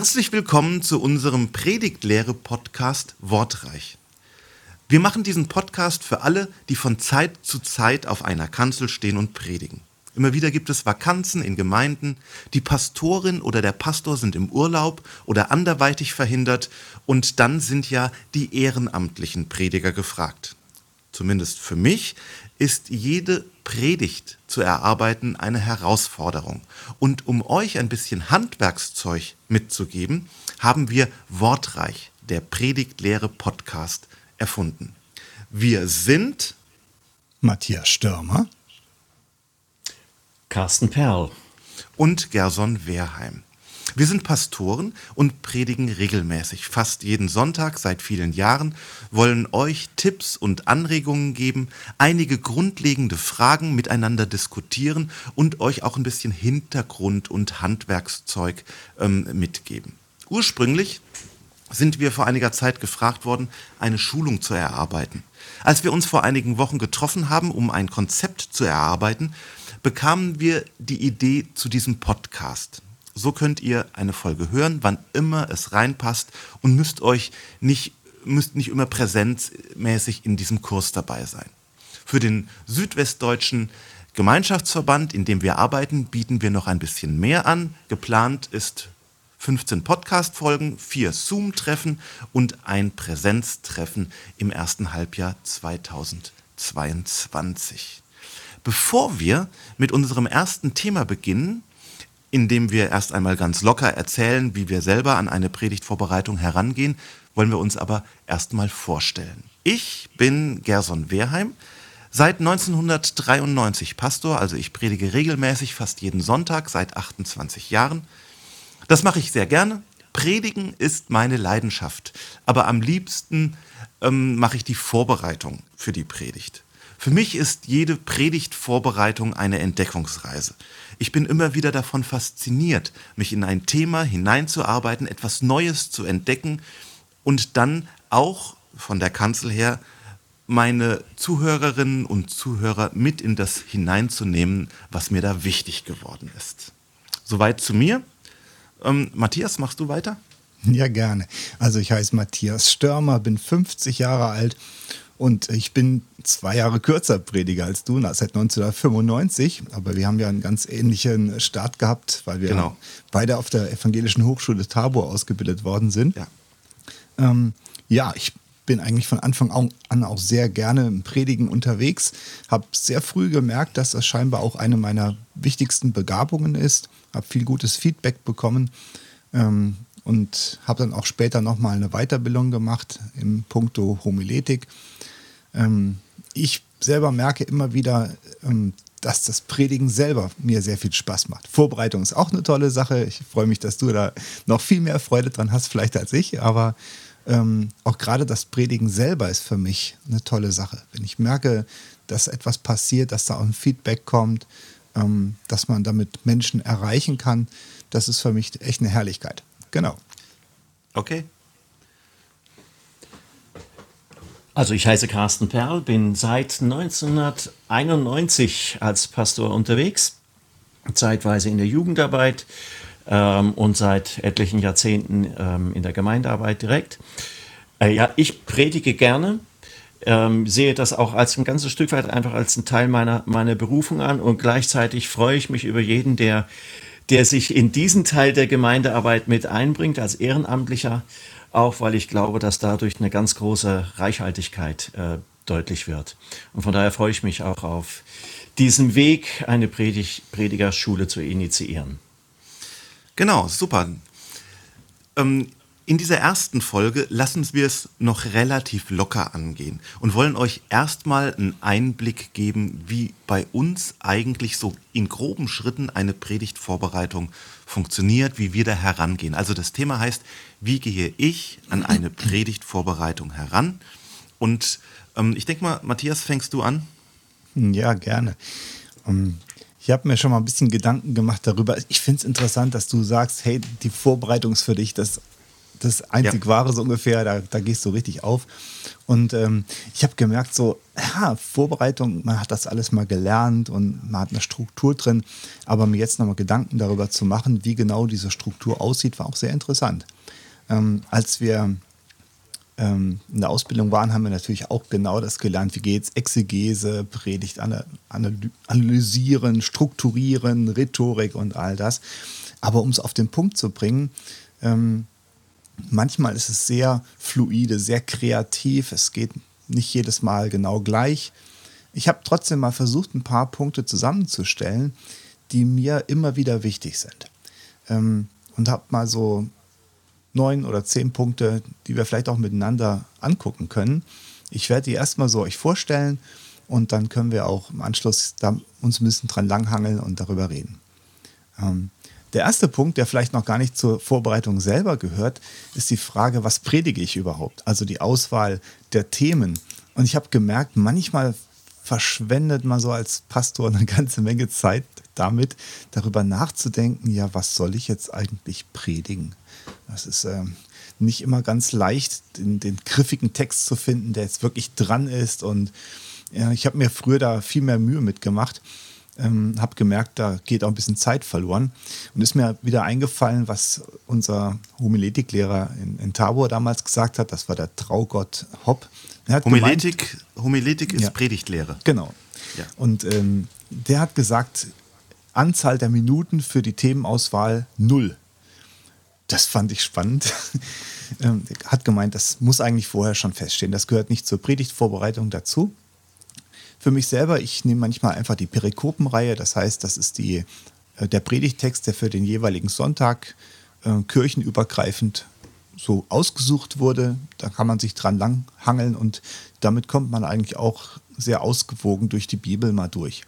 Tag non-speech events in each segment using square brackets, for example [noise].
Herzlich willkommen zu unserem Predigtlehre-Podcast Wortreich. Wir machen diesen Podcast für alle, die von Zeit zu Zeit auf einer Kanzel stehen und predigen. Immer wieder gibt es Vakanzen in Gemeinden, die Pastorin oder der Pastor sind im Urlaub oder anderweitig verhindert und dann sind ja die ehrenamtlichen Prediger gefragt. Zumindest für mich ist jede Predigt zu erarbeiten eine Herausforderung. Und um euch ein bisschen Handwerkszeug mitzugeben, haben wir Wortreich, der Predigtlehre Podcast, erfunden. Wir sind Matthias Stürmer, Carsten Perl und Gerson Wehrheim. Wir sind Pastoren und predigen regelmäßig, fast jeden Sonntag seit vielen Jahren, wollen euch Tipps und Anregungen geben, einige grundlegende Fragen miteinander diskutieren und euch auch ein bisschen Hintergrund und Handwerkszeug ähm, mitgeben. Ursprünglich sind wir vor einiger Zeit gefragt worden, eine Schulung zu erarbeiten. Als wir uns vor einigen Wochen getroffen haben, um ein Konzept zu erarbeiten, bekamen wir die Idee zu diesem Podcast. So könnt ihr eine Folge hören, wann immer es reinpasst und müsst euch nicht, müsst nicht immer präsenzmäßig in diesem Kurs dabei sein. Für den südwestdeutschen Gemeinschaftsverband, in dem wir arbeiten, bieten wir noch ein bisschen mehr an. Geplant ist 15 Podcast-Folgen, vier Zoom-Treffen und ein Präsenztreffen im ersten Halbjahr 2022. Bevor wir mit unserem ersten Thema beginnen, indem wir erst einmal ganz locker erzählen, wie wir selber an eine Predigtvorbereitung herangehen, wollen wir uns aber erstmal vorstellen. Ich bin Gerson Wehrheim, seit 1993 Pastor, also ich predige regelmäßig fast jeden Sonntag seit 28 Jahren. Das mache ich sehr gerne. Predigen ist meine Leidenschaft, aber am liebsten ähm, mache ich die Vorbereitung für die Predigt. Für mich ist jede Predigtvorbereitung eine Entdeckungsreise. Ich bin immer wieder davon fasziniert, mich in ein Thema hineinzuarbeiten, etwas Neues zu entdecken und dann auch von der Kanzel her meine Zuhörerinnen und Zuhörer mit in das hineinzunehmen, was mir da wichtig geworden ist. Soweit zu mir. Ähm, Matthias, machst du weiter? Ja, gerne. Also ich heiße Matthias Störmer, bin 50 Jahre alt und ich bin zwei Jahre kürzer Prediger als du, seit 1995. Aber wir haben ja einen ganz ähnlichen Start gehabt, weil wir genau. beide auf der Evangelischen Hochschule Tabor ausgebildet worden sind. Ja, ähm, ja ich bin eigentlich von Anfang an auch sehr gerne im Predigen unterwegs. Habe sehr früh gemerkt, dass das scheinbar auch eine meiner wichtigsten Begabungen ist. Habe viel gutes Feedback bekommen. Ähm, und habe dann auch später nochmal eine Weiterbildung gemacht im Punkto Homiletik ähm, ich selber merke immer wieder, ähm, dass das Predigen selber mir sehr viel Spaß macht. Vorbereitung ist auch eine tolle Sache. Ich freue mich, dass du da noch viel mehr Freude dran hast, vielleicht als ich. Aber ähm, auch gerade das Predigen selber ist für mich eine tolle Sache. Wenn ich merke, dass etwas passiert, dass da auch ein Feedback kommt, ähm, dass man damit Menschen erreichen kann, das ist für mich echt eine Herrlichkeit. Genau. Okay, Also ich heiße Carsten Perl, bin seit 1991 als Pastor unterwegs, zeitweise in der Jugendarbeit ähm, und seit etlichen Jahrzehnten ähm, in der Gemeindearbeit direkt. Äh, ja, ich predige gerne, ähm, sehe das auch als ein ganzes Stück weit einfach als ein Teil meiner, meiner Berufung an und gleichzeitig freue ich mich über jeden, der, der sich in diesen Teil der Gemeindearbeit mit einbringt als Ehrenamtlicher auch weil ich glaube, dass dadurch eine ganz große Reichhaltigkeit äh, deutlich wird. Und von daher freue ich mich auch auf diesen Weg, eine Predig Predigerschule zu initiieren. Genau, super. Ähm, in dieser ersten Folge lassen wir es noch relativ locker angehen und wollen euch erstmal einen Einblick geben, wie bei uns eigentlich so in groben Schritten eine Predigtvorbereitung funktioniert, wie wir da herangehen. Also das Thema heißt, wie gehe ich an eine Predigtvorbereitung heran? Und ähm, ich denke mal, Matthias, fängst du an? Ja, gerne. Um ähm, ich habe mir schon mal ein bisschen Gedanken gemacht darüber. Ich finde es interessant, dass du sagst, hey, die Vorbereitung ist für dich das das einzig ja. Wahre so ungefähr, da, da gehst du richtig auf. Und ähm, ich habe gemerkt, so, ja, Vorbereitung, man hat das alles mal gelernt und man hat eine Struktur drin, aber mir jetzt nochmal Gedanken darüber zu machen, wie genau diese Struktur aussieht, war auch sehr interessant. Ähm, als wir ähm, in der Ausbildung waren, haben wir natürlich auch genau das gelernt. Wie geht's? Exegese, Predigt analysieren, strukturieren, Rhetorik und all das. Aber um es auf den Punkt zu bringen, ähm, manchmal ist es sehr fluide, sehr kreativ. Es geht nicht jedes Mal genau gleich. Ich habe trotzdem mal versucht, ein paar Punkte zusammenzustellen, die mir immer wieder wichtig sind. Ähm, und habe mal so neun oder zehn Punkte, die wir vielleicht auch miteinander angucken können. Ich werde die erstmal so euch vorstellen und dann können wir auch im Anschluss uns ein bisschen dran langhangeln und darüber reden. Ähm, der erste Punkt, der vielleicht noch gar nicht zur Vorbereitung selber gehört, ist die Frage, was predige ich überhaupt? Also die Auswahl der Themen. Und ich habe gemerkt, manchmal verschwendet man so als Pastor eine ganze Menge Zeit damit, darüber nachzudenken, ja, was soll ich jetzt eigentlich predigen? Das ist äh, nicht immer ganz leicht, den, den, griffigen Text zu finden, der jetzt wirklich dran ist. Und ja, ich habe mir früher da viel mehr Mühe mitgemacht. Ähm, habe gemerkt, da geht auch ein bisschen Zeit verloren. Und ist mir wieder eingefallen, was unser Homiletiklehrer in, in Tabor damals gesagt hat. Das war der Traugott Hopp. Homiletik, gemeint, Homiletik ist ja, Predigtlehre. Genau. Ja. Und ähm, der hat gesagt, Anzahl der Minuten für die Themenauswahl null. Das fand ich spannend. [laughs] ähm, hat gemeint, das muss eigentlich vorher schon feststehen. Das gehört nicht zur Predigtvorbereitung dazu. Für mich selber, ich nehme manchmal einfach die Perikopenreihe. Das heißt, das ist die, äh, der Predigtext, der für den jeweiligen Sonntag äh, kirchenübergreifend so ausgesucht wurde. Da kann man sich dran langhangeln und damit kommt man eigentlich auch sehr ausgewogen durch die Bibel mal durch.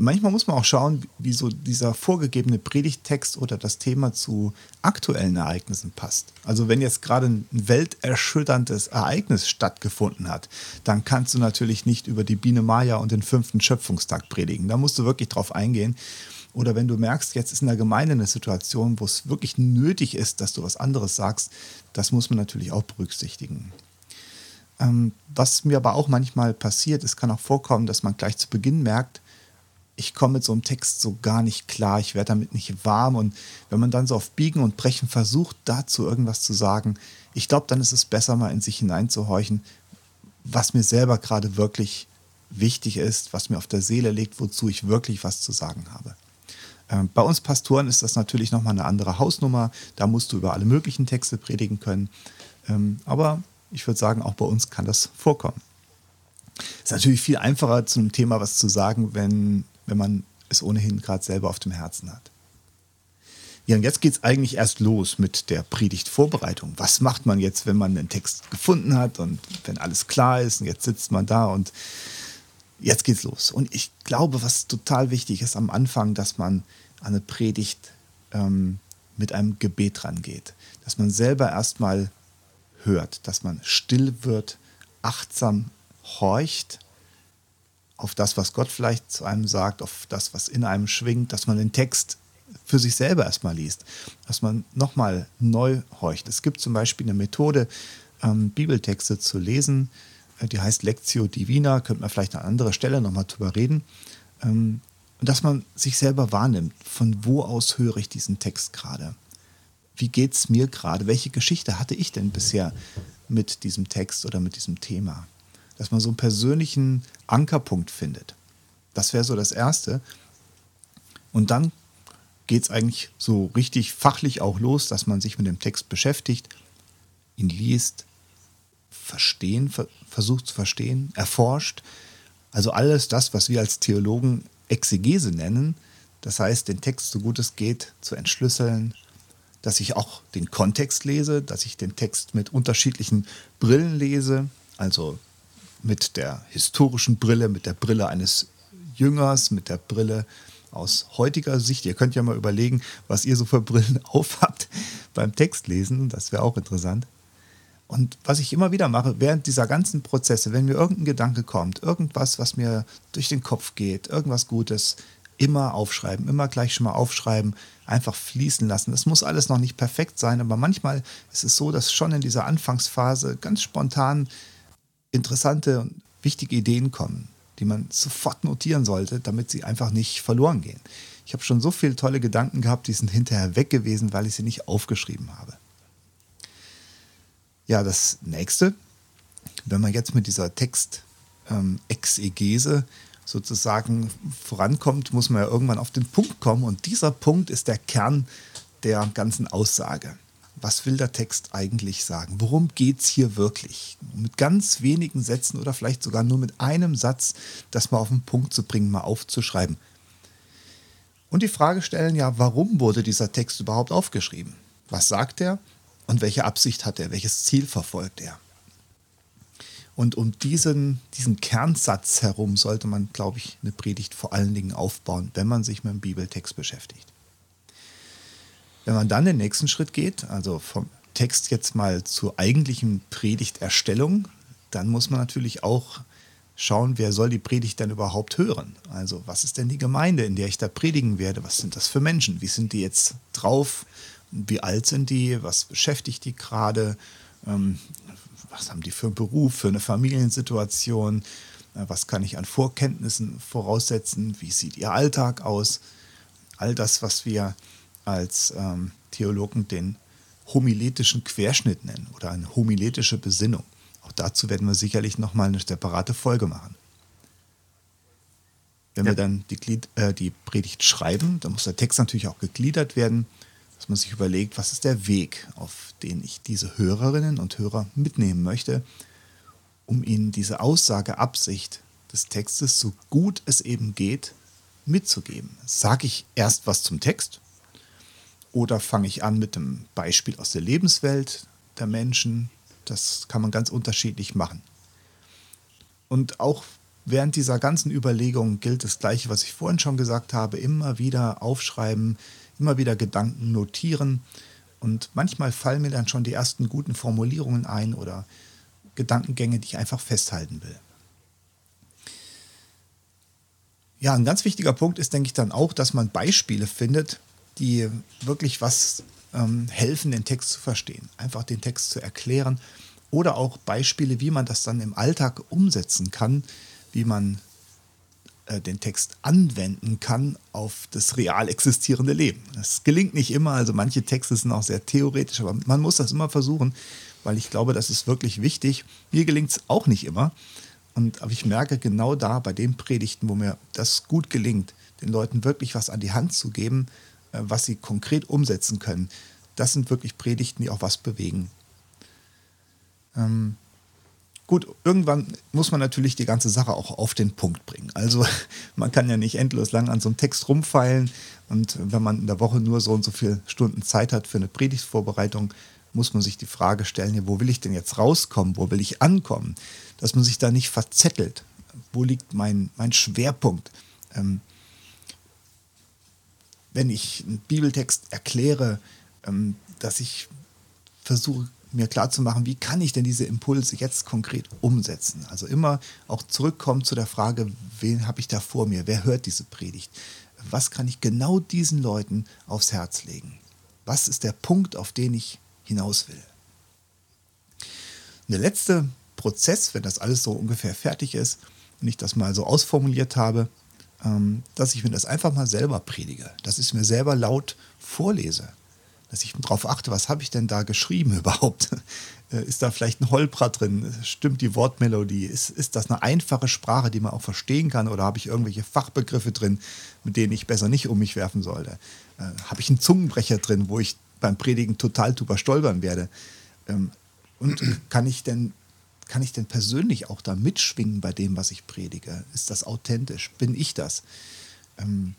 Manchmal muss man auch schauen, wie so dieser vorgegebene Predigttext oder das Thema zu aktuellen Ereignissen passt. Also wenn jetzt gerade ein welterschütterndes Ereignis stattgefunden hat, dann kannst du natürlich nicht über die Biene Maya und den fünften Schöpfungstag predigen. Da musst du wirklich drauf eingehen. Oder wenn du merkst, jetzt ist in der Gemeinde eine Situation, wo es wirklich nötig ist, dass du was anderes sagst, das muss man natürlich auch berücksichtigen. Ähm, was mir aber auch manchmal passiert, es kann auch vorkommen, dass man gleich zu Beginn merkt, ich komme mit so einem Text so gar nicht klar, ich werde damit nicht warm. Und wenn man dann so auf Biegen und Brechen versucht, dazu irgendwas zu sagen, ich glaube, dann ist es besser, mal in sich hineinzuhorchen, was mir selber gerade wirklich wichtig ist, was mir auf der Seele liegt, wozu ich wirklich was zu sagen habe. Ähm, bei uns Pastoren ist das natürlich nochmal eine andere Hausnummer. Da musst du über alle möglichen Texte predigen können. Ähm, aber ich würde sagen, auch bei uns kann das vorkommen. Es ist natürlich viel einfacher, zum Thema was zu sagen, wenn wenn man es ohnehin gerade selber auf dem Herzen hat. Ja, und jetzt geht es eigentlich erst los mit der Predigtvorbereitung. Was macht man jetzt, wenn man den Text gefunden hat und wenn alles klar ist und jetzt sitzt man da und jetzt geht's los. Und ich glaube, was total wichtig ist am Anfang, dass man an eine Predigt ähm, mit einem Gebet rangeht. Dass man selber erstmal hört, dass man still wird, achtsam horcht auf das, was Gott vielleicht zu einem sagt, auf das, was in einem schwingt, dass man den Text für sich selber erstmal liest, dass man nochmal neu horcht. Es gibt zum Beispiel eine Methode, ähm, Bibeltexte zu lesen, äh, die heißt Lectio Divina, könnte man vielleicht an anderer Stelle nochmal drüber reden. Ähm, dass man sich selber wahrnimmt, von wo aus höre ich diesen Text gerade? Wie geht es mir gerade? Welche Geschichte hatte ich denn bisher mit diesem Text oder mit diesem Thema? Dass man so einen persönlichen Ankerpunkt findet. Das wäre so das Erste. Und dann geht es eigentlich so richtig fachlich auch los, dass man sich mit dem Text beschäftigt, ihn liest, verstehen, versucht zu verstehen, erforscht. Also alles das, was wir als Theologen Exegese nennen, das heißt, den Text so gut es geht zu entschlüsseln, dass ich auch den Kontext lese, dass ich den Text mit unterschiedlichen Brillen lese, also mit der historischen Brille, mit der Brille eines Jüngers, mit der Brille aus heutiger Sicht. Ihr könnt ja mal überlegen, was ihr so für Brillen [laughs] aufhabt beim Textlesen. Das wäre auch interessant. Und was ich immer wieder mache, während dieser ganzen Prozesse, wenn mir irgendein Gedanke kommt, irgendwas, was mir durch den Kopf geht, irgendwas Gutes, Immer aufschreiben, immer gleich schon mal aufschreiben, einfach fließen lassen. Das muss alles noch nicht perfekt sein, aber manchmal ist es so, dass schon in dieser Anfangsphase ganz spontan interessante und wichtige Ideen kommen, die man sofort notieren sollte, damit sie einfach nicht verloren gehen. Ich habe schon so viele tolle Gedanken gehabt, die sind hinterher weg gewesen, weil ich sie nicht aufgeschrieben habe. Ja, das nächste, wenn man jetzt mit dieser Textexegese ähm, sozusagen vorankommt, muss man ja irgendwann auf den Punkt kommen. Und dieser Punkt ist der Kern der ganzen Aussage. Was will der Text eigentlich sagen? Worum geht es hier wirklich? Mit ganz wenigen Sätzen oder vielleicht sogar nur mit einem Satz, das mal auf den Punkt zu bringen, mal aufzuschreiben. Und die Frage stellen ja, warum wurde dieser Text überhaupt aufgeschrieben? Was sagt er und welche Absicht hat er? Welches Ziel verfolgt er? Und um diesen, diesen Kernsatz herum sollte man, glaube ich, eine Predigt vor allen Dingen aufbauen, wenn man sich mit dem Bibeltext beschäftigt. Wenn man dann den nächsten Schritt geht, also vom Text jetzt mal zur eigentlichen Predigterstellung, dann muss man natürlich auch schauen, wer soll die Predigt denn überhaupt hören? Also was ist denn die Gemeinde, in der ich da predigen werde? Was sind das für Menschen? Wie sind die jetzt drauf? Wie alt sind die? Was beschäftigt die gerade? Ähm, was haben die für einen Beruf, für eine Familiensituation, äh, was kann ich an Vorkenntnissen voraussetzen, wie sieht ihr Alltag aus. All das, was wir als ähm, Theologen den homiletischen Querschnitt nennen oder eine homiletische Besinnung. Auch dazu werden wir sicherlich nochmal eine separate Folge machen. Wenn ja. wir dann die, Glied, äh, die Predigt schreiben, dann muss der Text natürlich auch gegliedert werden dass man sich überlegt, was ist der Weg, auf den ich diese Hörerinnen und Hörer mitnehmen möchte, um ihnen diese Aussageabsicht des Textes, so gut es eben geht, mitzugeben. Sage ich erst was zum Text oder fange ich an mit einem Beispiel aus der Lebenswelt der Menschen? Das kann man ganz unterschiedlich machen. Und auch während dieser ganzen Überlegungen gilt das Gleiche, was ich vorhin schon gesagt habe, immer wieder aufschreiben, immer wieder Gedanken notieren und manchmal fallen mir dann schon die ersten guten Formulierungen ein oder Gedankengänge, die ich einfach festhalten will. Ja, ein ganz wichtiger Punkt ist, denke ich, dann auch, dass man Beispiele findet, die wirklich was ähm, helfen, den Text zu verstehen. Einfach den Text zu erklären oder auch Beispiele, wie man das dann im Alltag umsetzen kann, wie man äh, den Text anwenden kann auf das real existierende Leben. Das gelingt nicht immer, also manche Texte sind auch sehr theoretisch, aber man muss das immer versuchen, weil ich glaube, das ist wirklich wichtig. Mir gelingt es auch nicht immer. Und, aber ich merke genau da bei den Predigten, wo mir das gut gelingt, den Leuten wirklich was an die Hand zu geben, was sie konkret umsetzen können. Das sind wirklich Predigten, die auch was bewegen. Ähm, Gut, irgendwann muss man natürlich die ganze Sache auch auf den Punkt bringen. Also [laughs] man kann ja nicht endlos lang an so einem Text rumfeilen und wenn man in der Woche nur so und so viele Stunden Zeit hat für eine Predigtvorbereitung, muss man sich die Frage stellen, wo will ich denn jetzt rauskommen, wo will ich ankommen, dass man sich da nicht verzettelt. Wo liegt mein, mein Schwerpunkt? Ähm, wenn ich einen Bibeltext erkläre, ähm, dass ich versuche mir klarzumachen, wie kann ich denn diese Impulse jetzt konkret umsetzen? Also immer auch zurückkommen zu der Frage, wen habe ich da vor mir? Wer hört diese Predigt? Was kann ich genau diesen Leuten aufs Herz legen? Was ist der Punkt, auf den ich hinaus will? Und der letzte Prozess, wenn das alles so ungefähr fertig ist und ich das mal so ausformuliert habe, dass ich mir das einfach mal selber predige, dass ich es mir selber laut vorlese dass ich darauf achte, was habe ich denn da geschrieben [laughs] überhaupt? Äh, ist da vielleicht ein Holprer drin? Stimmt die Wortmelodie? Ist, ist das eine einfache Sprache, die man auch verstehen kann? Oder habe ich irgendwelche Fachbegriffe drin, mit denen ich besser nicht um mich werfen sollte? Äh, habe ich einen Zungenbrecher drin, wo ich beim Predigen total drüber stolpern werde? Ähm, und kann ich denn kann ich denn persönlich auch da mitschwingen bei dem, was ich predige? Ist das authentisch? Bin ich das? Ähm,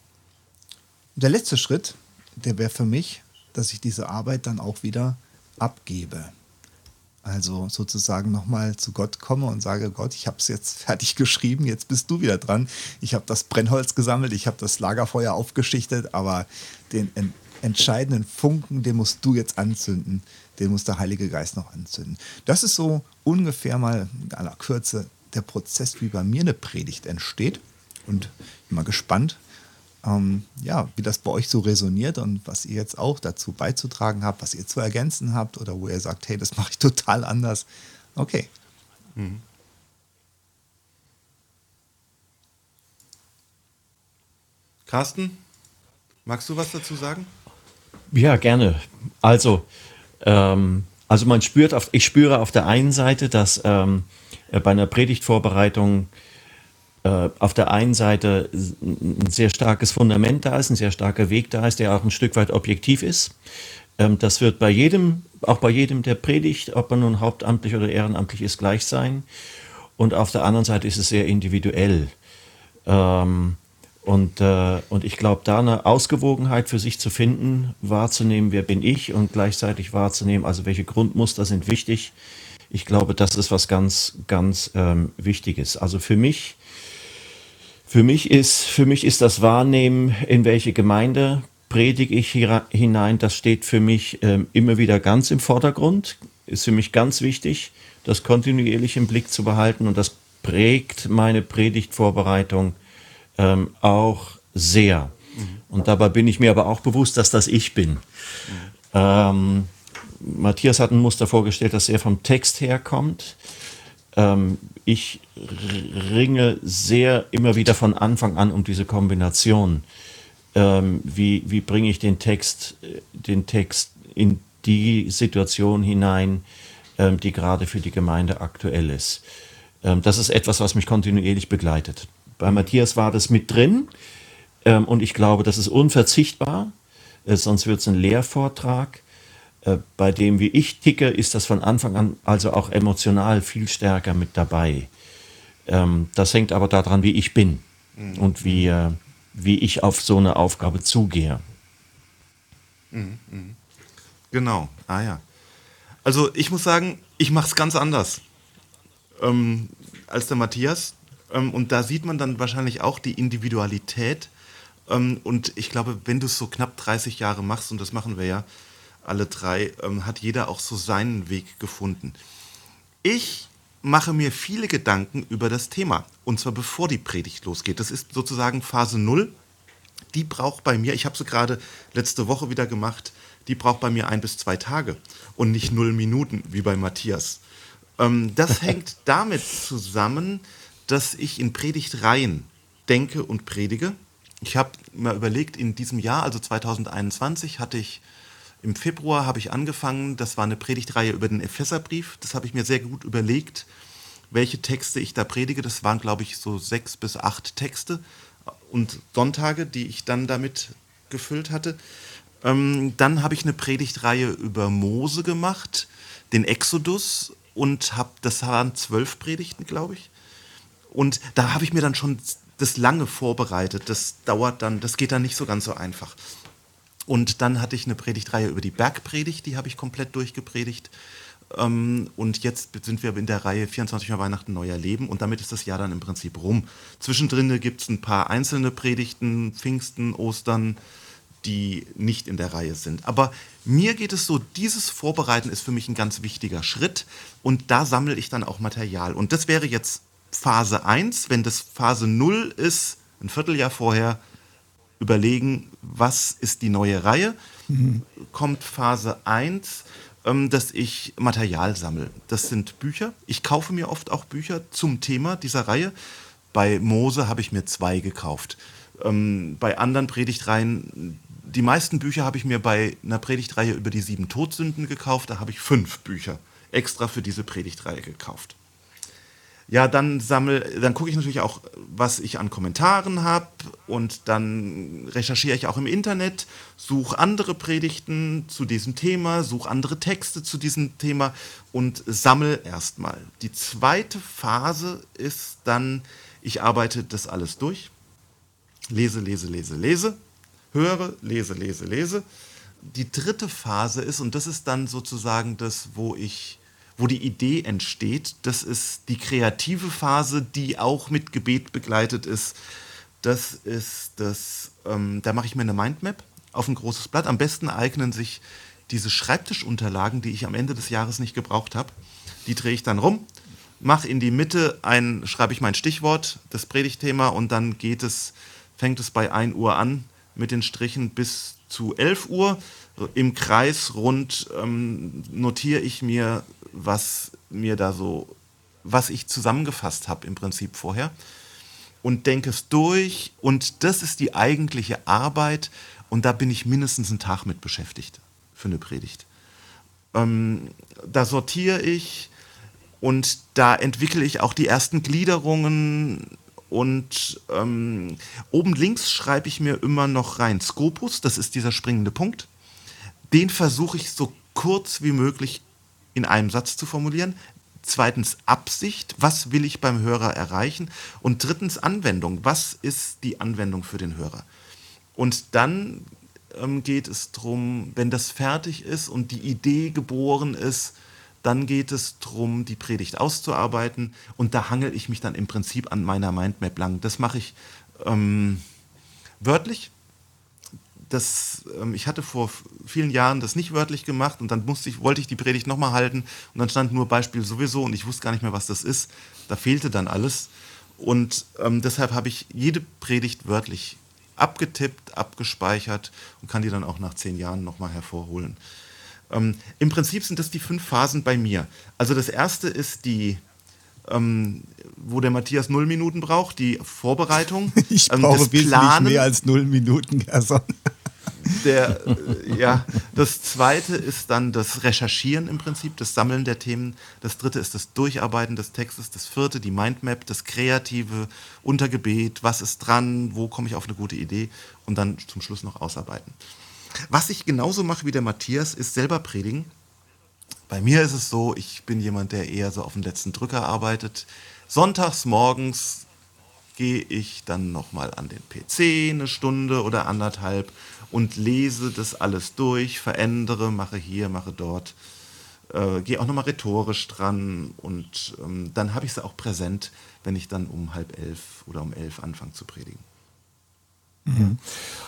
der letzte Schritt, der wäre für mich, dass ich diese Arbeit dann auch wieder abgebe. Also sozusagen nochmal zu Gott komme und sage, Gott, ich habe es jetzt [laughs] fertig geschrieben, jetzt bist du wieder dran. Ich habe das Brennholz gesammelt, ich habe das Lagerfeuer aufgeschichtet, aber den en entscheidenden Funken, den musst du jetzt anzünden, den muss der Heilige Geist noch anzünden. Das ist so ungefähr mal in aller Kürze der Prozess, wie bei mir eine Predigt entsteht. Und ich bin mal gespannt, ähm, ja, wie das bei euch so resoniert und was ihr jetzt auch dazu beizutragen habt, was ihr zu ergänzen habt oder wo ihr sagt, hey, das mache ich total anders. Okay. Mhm. Carsten, magst du was dazu sagen? Ja, gerne. Also, ähm, also man spürt, auf, ich spüre auf der einen Seite, dass ähm, äh, bei einer Predigtvorbereitung äh, auf der einen Seite ein sehr starkes Fundament da ist, ein sehr starker Weg da ist, der auch ein Stück weit objektiv ist. Ähm, das wird bei jedem, auch bei jedem, der predigt, ob man nun hauptamtlich oder ehrenamtlich ist, gleich sein. Und auf der anderen Seite ist es sehr individuell. Ähm, und, äh, und ich glaube, da eine Ausgewogenheit für sich zu finden, wahrzunehmen, wer bin ich und gleichzeitig wahrzunehmen, also welche Grundmuster sind wichtig. Ich glaube, das ist was ganz, ganz ähm, Wichtiges. Also für mich, für mich ist, für mich ist das Wahrnehmen, in welche Gemeinde predige ich hinein, das steht für mich ähm, immer wieder ganz im Vordergrund. Ist für mich ganz wichtig, das kontinuierlich im Blick zu behalten und das prägt meine Predigtvorbereitung ähm, auch sehr. Und dabei bin ich mir aber auch bewusst, dass das ich bin. Ähm, Matthias hat ein Muster vorgestellt, das sehr vom Text herkommt. Ähm, ich ringe sehr immer wieder von Anfang an um diese Kombination. Ähm, wie, wie bringe ich den Text, den Text in die Situation hinein, ähm, die gerade für die Gemeinde aktuell ist. Ähm, das ist etwas, was mich kontinuierlich begleitet. Bei Matthias war das mit drin ähm, und ich glaube, das ist unverzichtbar, äh, sonst wird es ein Lehrvortrag. Äh, bei dem, wie ich ticke, ist das von Anfang an also auch emotional viel stärker mit dabei. Ähm, das hängt aber daran, wie ich bin mhm. und wie, äh, wie ich auf so eine Aufgabe zugehe. Mhm. mhm. Genau, ah ja. Also ich muss sagen, ich mache es ganz anders ähm, als der Matthias. Ähm, und da sieht man dann wahrscheinlich auch die Individualität. Ähm, und ich glaube, wenn du es so knapp 30 Jahre machst, und das machen wir ja alle drei, ähm, hat jeder auch so seinen Weg gefunden. Ich mache mir viele Gedanken über das Thema. Und zwar bevor die Predigt losgeht. Das ist sozusagen Phase 0. Die braucht bei mir, ich habe sie gerade letzte Woche wieder gemacht, die braucht bei mir ein bis zwei Tage und nicht null Minuten wie bei Matthias. das [laughs] hängt damit zusammen, dass ich in Predigtreihen denke und predige. Ich habe mir überlegt, in diesem Jahr, also 2021, hatte ich im Februar habe ich angefangen, das war eine Predigtreihe über den Epheserbrief. Das habe ich mir sehr gut überlegt, welche Texte ich da predige. Das waren, glaube ich, so sechs bis acht Texte und Sonntage, die ich dann damit gefüllt hatte. Ähm, dann habe ich eine Predigtreihe über Mose gemacht, den Exodus und habe, das waren zwölf Predigten, glaube ich. Und da habe ich mir dann schon das lange vorbereitet. Das dauert dann, das geht dann nicht so ganz so einfach. Und dann hatte ich eine Predigtreihe über die Bergpredigt, die habe ich komplett durchgepredigt. Ähm, und jetzt sind wir in der Reihe 24 Mal Weihnachten, Neuer Leben. Und damit ist das Jahr dann im Prinzip rum. Zwischendrin gibt es ein paar einzelne Predigten, Pfingsten, Ostern, die nicht in der Reihe sind. Aber mir geht es so, dieses Vorbereiten ist für mich ein ganz wichtiger Schritt. Und da sammle ich dann auch Material. Und das wäre jetzt Phase 1, wenn das Phase 0 ist, ein Vierteljahr vorher, überlegen, was ist die neue Reihe. Mhm. Kommt Phase 1, ähm, dass ich Material sammle. Das sind Bücher. Ich kaufe mir oft auch Bücher zum Thema dieser Reihe. Bei Mose habe ich mir zwei gekauft. Ähm, bei anderen Predigtreihen, die meisten Bücher habe ich mir bei einer Predigtreihe über die sieben Todsünden gekauft. Da habe ich fünf Bücher extra für diese Predigtreihe gekauft. Ja, dann sammel, dann gucke ich natürlich auch, was ich an Kommentaren habe und dann recherchiere ich auch im Internet, suche andere Predigten zu diesem Thema, suche andere Texte zu diesem Thema und sammle erstmal. Die zweite Phase ist dann, ich arbeite das alles durch, lese, lese, lese, lese, höre, lese, lese, lese. Die dritte Phase ist, und das ist dann sozusagen das, wo ich wo die Idee entsteht. Das ist die kreative Phase, die auch mit Gebet begleitet ist. Das ist das, ähm, da mache ich mir eine Mindmap auf ein großes Blatt. Am besten eignen sich diese Schreibtischunterlagen, die ich am Ende des Jahres nicht gebraucht habe. Die drehe ich dann rum, mache in die Mitte ein, schreibe ich mein Stichwort, das Predigtthema und dann geht es fängt es bei 1 Uhr an mit den Strichen bis zu 11 Uhr. Im Kreis rund ähm, notiere ich mir, was mir da so, was ich zusammengefasst habe im Prinzip vorher und denke es durch und das ist die eigentliche Arbeit und da bin ich mindestens einen Tag mit beschäftigt für eine Predigt. Ähm, da sortiere ich und da entwickle ich auch die ersten Gliederungen und ähm, oben links schreibe ich mir immer noch rein Scopus, das ist dieser springende Punkt. Den versuche ich so kurz wie möglich in einem Satz zu formulieren. Zweitens Absicht, was will ich beim Hörer erreichen? Und drittens Anwendung, was ist die Anwendung für den Hörer? Und dann ähm, geht es darum, wenn das fertig ist und die Idee geboren ist, dann geht es darum, die Predigt auszuarbeiten. Und da hangel ich mich dann im Prinzip an meiner Mindmap lang. Das mache ich ähm, wörtlich. Das, ähm, ich hatte vor vielen Jahren das nicht wörtlich gemacht und dann musste ich, wollte ich die Predigt nochmal halten und dann stand nur Beispiel sowieso und ich wusste gar nicht mehr, was das ist. Da fehlte dann alles. Und ähm, deshalb habe ich jede Predigt wörtlich abgetippt, abgespeichert und kann die dann auch nach zehn Jahren nochmal hervorholen. Ähm, Im Prinzip sind das die fünf Phasen bei mir. Also das erste ist die, ähm, wo der Matthias null Minuten braucht, die Vorbereitung. [laughs] Ich ähm, brauche wesentlich Planen. mehr als null Minuten, Gerson. Der, äh, ja, das zweite ist dann das Recherchieren im Prinzip, das Sammeln der Themen. Das dritte ist das Durcharbeiten des Textes. Das vierte die Mindmap, das Kreative, Untergebet, was ist dran, wo komme ich auf eine gute Idee und dann zum Schluss noch ausarbeiten. Was ich genauso mache wie der Matthias, ist selber predigen. Bei mir ist es so, ich bin jemand, der eher so auf den letzten Drücker arbeitet. Sonntags morgens gehe ich dann nochmal an den PC eine Stunde oder anderthalb und lese das alles durch, verändere, mache hier, mache dort, äh, gehe auch nochmal rhetorisch dran und ähm, dann habe ich sie auch präsent, wenn ich dann um halb elf oder um elf anfange zu predigen. Mhm.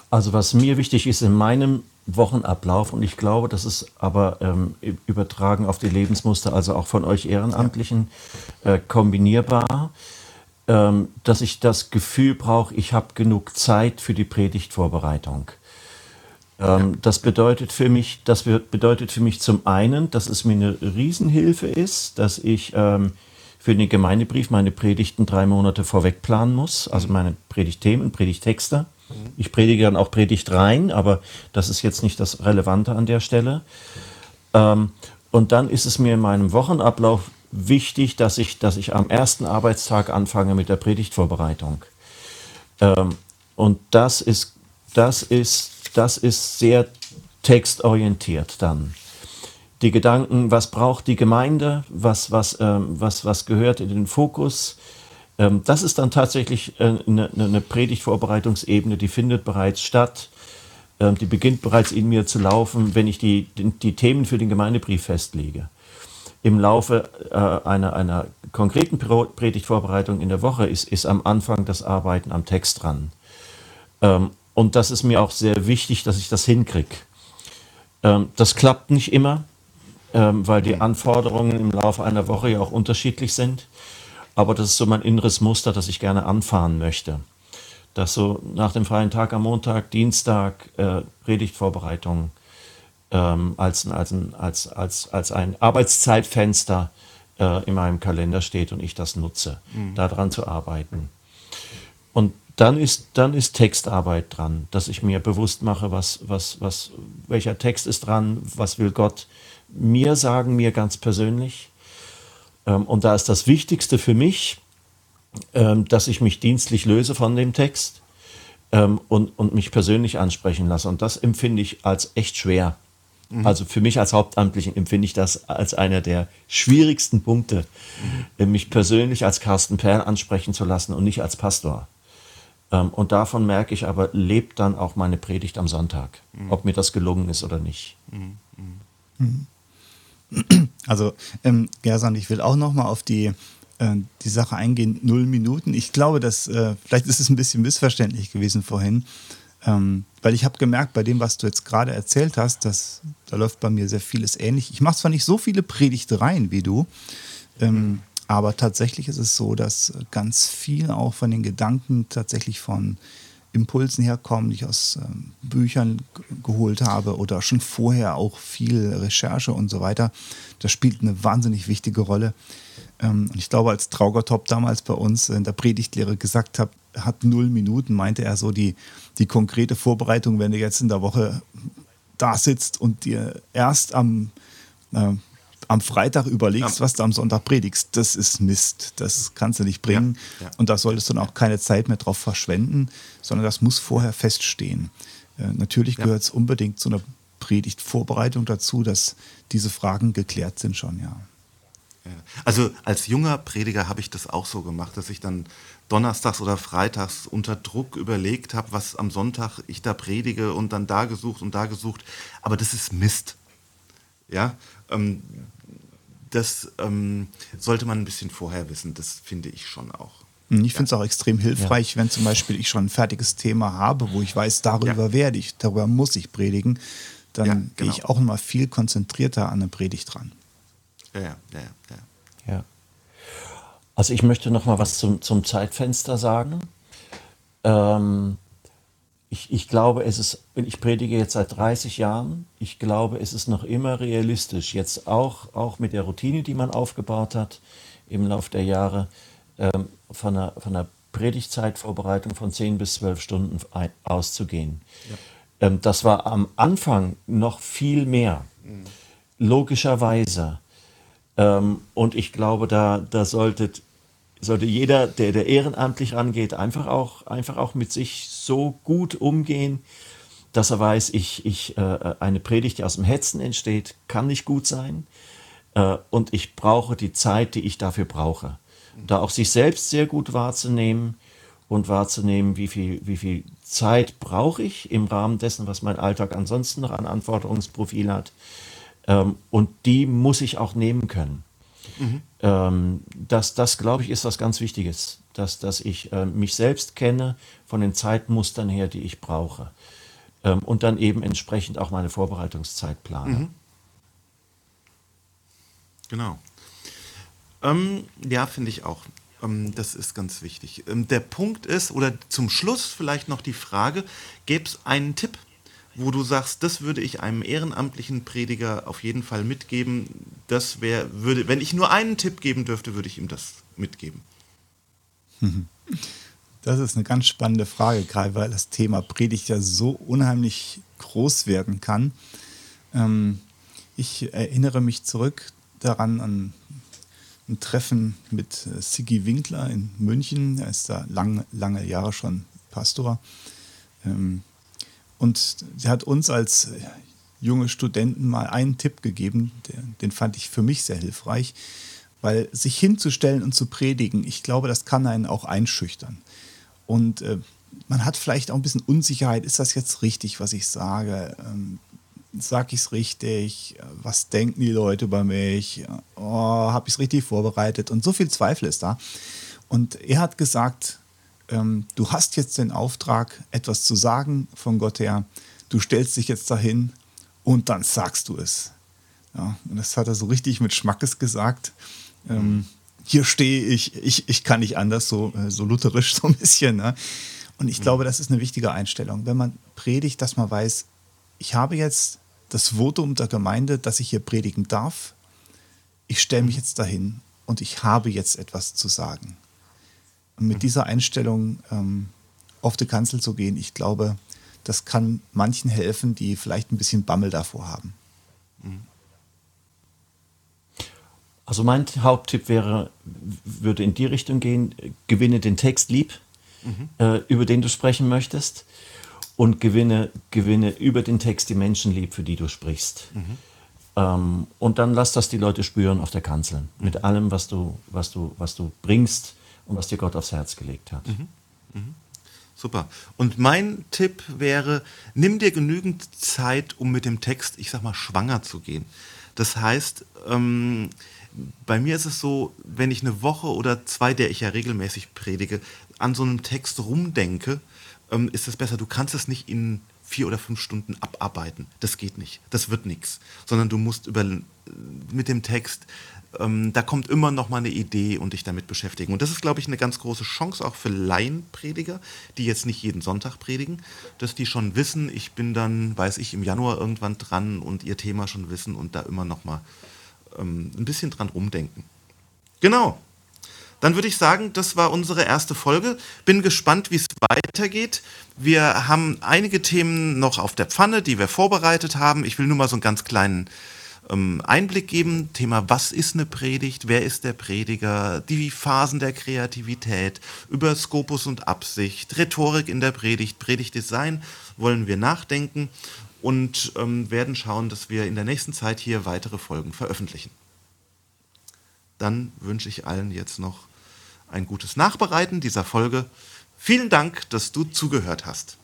Also was mir wichtig ist in meinem Wochenablauf und ich glaube, das ist aber ähm, übertragen auf die Lebensmuster, also auch von euch Ehrenamtlichen äh, kombinierbar, ähm, dass ich das Gefühl brauche, ich habe genug Zeit für die Predigtvorbereitung. Ähm, das bedeutet für mich, das bedeutet für mich zum einen, dass es mir eine Riesenhilfe ist, dass ich ähm, für den Gemeindebrief meine Predigten drei Monate vorweg planen muss, also meine Predigtthemen, Predigtexte. Ich predige dann auch Predigt rein, aber das ist jetzt nicht das Relevante an der Stelle. Ähm, und dann ist es mir in meinem Wochenablauf wichtig, dass ich, dass ich am ersten Arbeitstag anfange mit der Predigtvorbereitung. Ähm, und das ist, das, ist, das ist sehr textorientiert dann. Die Gedanken, was braucht die Gemeinde, was, was, ähm, was, was gehört in den Fokus, ähm, das ist dann tatsächlich äh, eine, eine Predigtvorbereitungsebene, die findet bereits statt. Ähm, die beginnt bereits in mir zu laufen, wenn ich die, die, die Themen für den Gemeindebrief festlege. Im Laufe äh, einer, einer konkreten Predigtvorbereitung in der Woche ist, ist am Anfang das Arbeiten am Text dran. Ähm, und das ist mir auch sehr wichtig, dass ich das hinkriege. das klappt nicht immer, weil die Anforderungen im Laufe einer Woche ja auch unterschiedlich sind. Aber das ist so mein inneres Muster, das ich gerne anfahren möchte. Dass so nach dem freien Tag am Montag, Dienstag äh, Predigtvorbereitung ähm, als, als, als, als, als ein Arbeitszeitfenster äh, in meinem Kalender steht und ich das nutze, mhm. daran zu arbeiten. Und dann ist, dann ist Textarbeit dran, dass ich mir bewusst mache, was, was, was, welcher Text ist dran, was will Gott mir sagen, mir ganz persönlich. Ähm, und da ist das Wichtigste für mich, ähm, dass ich mich dienstlich löse von dem Text ähm, und, und mich persönlich ansprechen lasse. Und das empfinde ich als echt schwer. Mhm. Also für mich als Hauptamtlichen empfinde ich das als einer der schwierigsten Punkte, mhm. mich persönlich als Carsten Perl ansprechen zu lassen und nicht als Pastor. Und davon merke ich aber, lebt dann auch meine Predigt am Sonntag, mhm. ob mir das gelungen ist oder nicht. Mhm. mhm. [clears throat] Also, ähm, Gersan, ich will auch nochmal auf die, äh, die Sache eingehen, null Minuten. Ich glaube, dass, äh, vielleicht ist es ein bisschen missverständlich gewesen vorhin, ähm, weil ich habe gemerkt, bei dem, was du jetzt gerade erzählt hast, dass, da läuft bei mir sehr vieles ähnlich. Ich mache zwar nicht so viele Predigtereien wie du, ähm, aber tatsächlich ist es so, dass ganz viel auch von den Gedanken tatsächlich von Impulsen herkommen, die ich aus ähm, Büchern geholt habe oder schon vorher auch viel Recherche und so weiter. Das spielt eine wahnsinnig wichtige Rolle. Ähm, und ich glaube, als Traugertop damals bei uns in der Predigtlehre gesagt hat, hat null Minuten, meinte er so die, die konkrete Vorbereitung, wenn du jetzt in der Woche da sitzt und dir erst am äh, am Freitag überlegst, ja. was du am Sonntag predigst, das ist Mist. Das kannst du nicht bringen. Ja. Ja. Und da solltest du dann auch keine Zeit mehr drauf verschwenden, sondern das muss vorher feststehen. Äh, natürlich gehört es unbedingt zu einer Predigtvorbereitung dazu, dass diese Fragen geklärt sind schon, ja. Also als junger Prediger habe ich das auch so gemacht, dass ich dann donnerstags oder freitags unter Druck überlegt habe, was am Sonntag ich da predige und dann da gesucht und da gesucht. Aber das ist Mist. Ja, ähm, das ähm, sollte man ein bisschen vorher wissen, das finde ich schon auch. Hm, ich finde es auch extrem hilfreich, ja. wenn zum Beispiel ich schon ein fertiges Thema habe, wo ich weiß, darüber ja. werde ich, darüber muss ich predigen, dann ja, genau. gehe ich auch mal viel konzentrierter an eine Predigt dran. Ja, ja, ja. ja. Also ich möchte noch mal was zum, zum Zeitfenster sagen. Ähm, ich, ich glaube, es ist, ich predige jetzt seit 30 Jahren, ich glaube, es ist noch immer realistisch, jetzt auch, auch mit der Routine, die man aufgebaut hat im Laufe der Jahre, ähm, von, einer, von einer Predigtzeitvorbereitung von 10 bis 12 Stunden ein, auszugehen. Ja. Ähm, das war am Anfang noch viel mehr, mhm. logischerweise. Ähm, und ich glaube, da, da solltet sollte jeder, der, der ehrenamtlich rangeht, einfach auch, einfach auch mit sich so gut umgehen, dass er weiß, ich, ich, äh, eine Predigt, die aus dem Hetzen entsteht, kann nicht gut sein. Äh, und ich brauche die Zeit, die ich dafür brauche. Da auch sich selbst sehr gut wahrzunehmen und wahrzunehmen, wie viel, wie viel Zeit brauche ich im Rahmen dessen, was mein Alltag ansonsten noch an Anforderungsprofil hat. Ähm, und die muss ich auch nehmen können. Mhm. Ähm, das, das glaube ich, ist was ganz Wichtiges, dass, dass ich äh, mich selbst kenne von den Zeitmustern her, die ich brauche. Ähm, und dann eben entsprechend auch meine Vorbereitungszeit plane. Mhm. Genau. Ähm, ja, finde ich auch. Ähm, das ist ganz wichtig. Ähm, der Punkt ist, oder zum Schluss vielleicht noch die Frage, gäbe es einen Tipp, wo du sagst, das würde ich einem ehrenamtlichen Prediger auf jeden Fall mitgeben. Das wäre, würde, wenn ich nur einen Tipp geben dürfte, würde ich ihm das mitgeben. Das ist eine ganz spannende Frage, gerade weil das Thema Predigt ja so unheimlich groß werden kann. Ähm, ich erinnere mich zurück daran an ein Treffen mit äh, Sigi Winkler in München. Er ist da lang, lange Jahre schon Pastor. Ähm, und sie hat uns als junge Studenten mal einen Tipp gegeben, den fand ich für mich sehr hilfreich, weil sich hinzustellen und zu predigen, ich glaube, das kann einen auch einschüchtern. Und äh, man hat vielleicht auch ein bisschen Unsicherheit, ist das jetzt richtig, was ich sage? Ähm, sag ich es richtig? Was denken die Leute über mich? Oh, habe ich es richtig vorbereitet? Und so viel Zweifel ist da. Und er hat gesagt, ähm, du hast jetzt den Auftrag, etwas zu sagen von Gott her, du stellst dich jetzt dahin und dann sagst du es. Ja, und das hat er so richtig mit Schmackes gesagt. Ähm, hier stehe ich, ich, ich kann nicht anders, so, äh, so lutherisch [laughs] so ein bisschen. Ne? Und ich glaube, das ist eine wichtige Einstellung. Wenn man predigt, dass man weiß, ich habe jetzt das Votum der Gemeinde, dass ich hier predigen darf. Ich stelle mich jetzt dahin und ich habe jetzt etwas zu sagen. Und mit dieser Einstellung ähm, auf die Kanzel zu gehen, ich glaube, das kann manchen helfen, die vielleicht ein bisschen Bammel davor haben. Also mein Haupttipp wäre, würde in die Richtung gehen, gewinne den Text lieb, mhm. äh, über den du sprechen möchtest und gewinne, gewinne über den Text die Menschen lieb, für die du sprichst. Mhm. Ähm, und dann lass das die Leute spüren auf der Kanzel, mhm. mit allem, was du, was du, was du bringst und was dir Gott aufs Herz gelegt hat. Mhm. Mhm. Super. Und mein Tipp wäre, nimm dir genügend Zeit, um mit dem Text, ich sag mal, schwanger zu gehen. Das heißt, ähm, bei mir ist es so, wenn ich eine Woche oder zwei, der ich ja regelmäßig predige, an so einem Text rumdenke, ähm, ist es besser. Du kannst es nicht in vier oder fünf Stunden abarbeiten. Das geht nicht. Das wird nichts. Sondern du musst über, mit dem Text, ähm, da kommt immer noch mal eine Idee und dich damit beschäftigen. Und das ist, glaube ich, eine ganz große Chance auch für Laienprediger, die jetzt nicht jeden Sonntag predigen, dass die schon wissen, ich bin dann, weiß ich, im Januar irgendwann dran und ihr Thema schon wissen und da immer noch mal ähm, ein bisschen dran rumdenken. Genau. Dann würde ich sagen, das war unsere erste Folge. Bin gespannt, wie es weitergeht. Wir haben einige Themen noch auf der Pfanne, die wir vorbereitet haben. Ich will nur mal so einen ganz kleinen ähm, Einblick geben. Thema, was ist eine Predigt? Wer ist der Prediger? Die Phasen der Kreativität, über Skopus und Absicht, Rhetorik in der Predigt, Predigtdesign wollen wir nachdenken und ähm, werden schauen, dass wir in der nächsten Zeit hier weitere Folgen veröffentlichen. Dann wünsche ich allen jetzt noch ein gutes Nachbereiten dieser Folge. Vielen Dank, dass du zugehört hast.